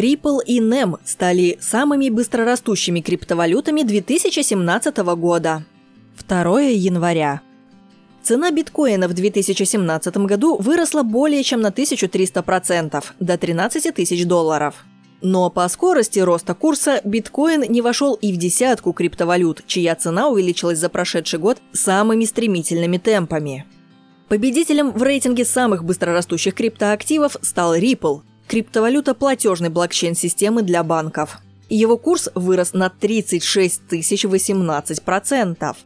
Ripple и NEM стали самыми быстрорастущими криптовалютами 2017 года. 2 января. Цена биткоина в 2017 году выросла более чем на 1300%, до 13 тысяч долларов. Но по скорости роста курса биткоин не вошел и в десятку криптовалют, чья цена увеличилась за прошедший год самыми стремительными темпами. Победителем в рейтинге самых быстрорастущих криптоактивов стал Ripple, криптовалюта платежной блокчейн-системы для банков. Его курс вырос на 36 018%.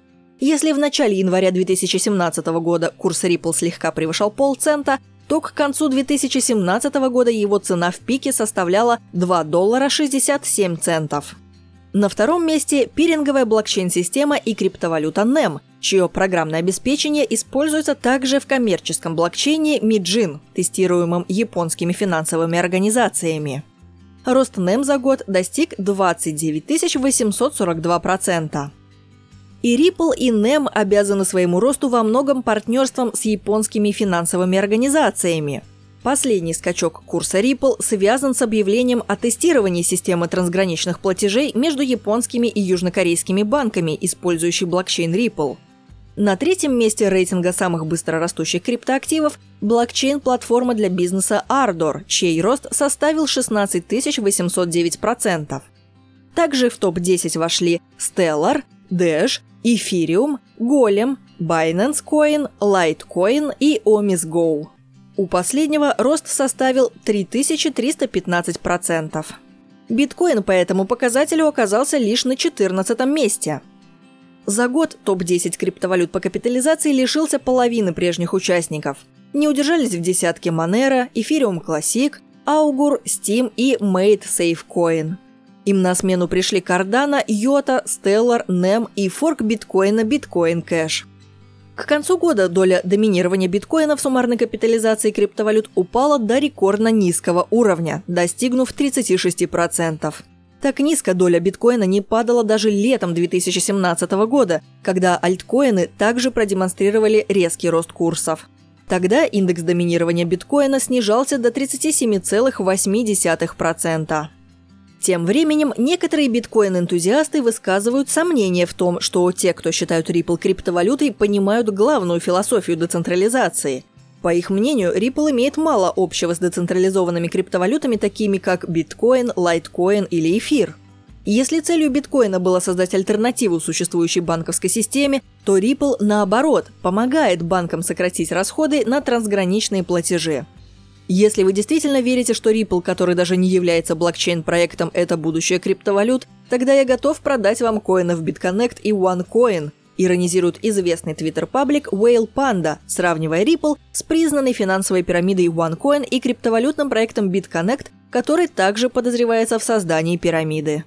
Если в начале января 2017 года курс Ripple слегка превышал полцента, то к концу 2017 года его цена в пике составляла 2 доллара 67 центов. На втором месте пиринговая блокчейн-система и криптовалюта NEM, чье программное обеспечение используется также в коммерческом блокчейне Mijin, тестируемом японскими финансовыми организациями. Рост NEM за год достиг 29 842%. И Ripple, и NEM обязаны своему росту во многом партнерством с японскими финансовыми организациями. Последний скачок курса Ripple связан с объявлением о тестировании системы трансграничных платежей между японскими и южнокорейскими банками, использующей блокчейн Ripple. На третьем месте рейтинга самых быстрорастущих криптоактивов – блокчейн-платформа для бизнеса Ardor, чей рост составил 16 809%. Также в топ-10 вошли Stellar, Dash, Ethereum, Golem, Binance Coin, Litecoin и Omis Go. У последнего рост составил 3315%. Биткоин по этому показателю оказался лишь на 14 месте. За год топ-10 криптовалют по капитализации лишился половины прежних участников. Не удержались в десятке Monero, Ethereum Classic, Augur, Steam и Made Safe Coin. Им на смену пришли Cardano, Йота, Stellar, NEM и форк биткоина Bitcoin Cash. К концу года доля доминирования биткоина в суммарной капитализации криптовалют упала до рекордно низкого уровня, достигнув 36%. Так низко доля биткоина не падала даже летом 2017 года, когда альткоины также продемонстрировали резкий рост курсов. Тогда индекс доминирования биткоина снижался до 37,8%. Тем временем некоторые биткоин-энтузиасты высказывают сомнения в том, что те, кто считают Ripple криптовалютой, понимают главную философию децентрализации. По их мнению, Ripple имеет мало общего с децентрализованными криптовалютами, такими как биткоин, лайткоин или эфир. Если целью биткоина было создать альтернативу существующей банковской системе, то Ripple, наоборот, помогает банкам сократить расходы на трансграничные платежи. Если вы действительно верите, что Ripple, который даже не является блокчейн-проектом, это будущее криптовалют, тогда я готов продать вам коины в BitConnect и OneCoin, иронизирует известный твиттер-паблик Whale Panda, сравнивая Ripple с признанной финансовой пирамидой OneCoin и криптовалютным проектом BitConnect, который также подозревается в создании пирамиды.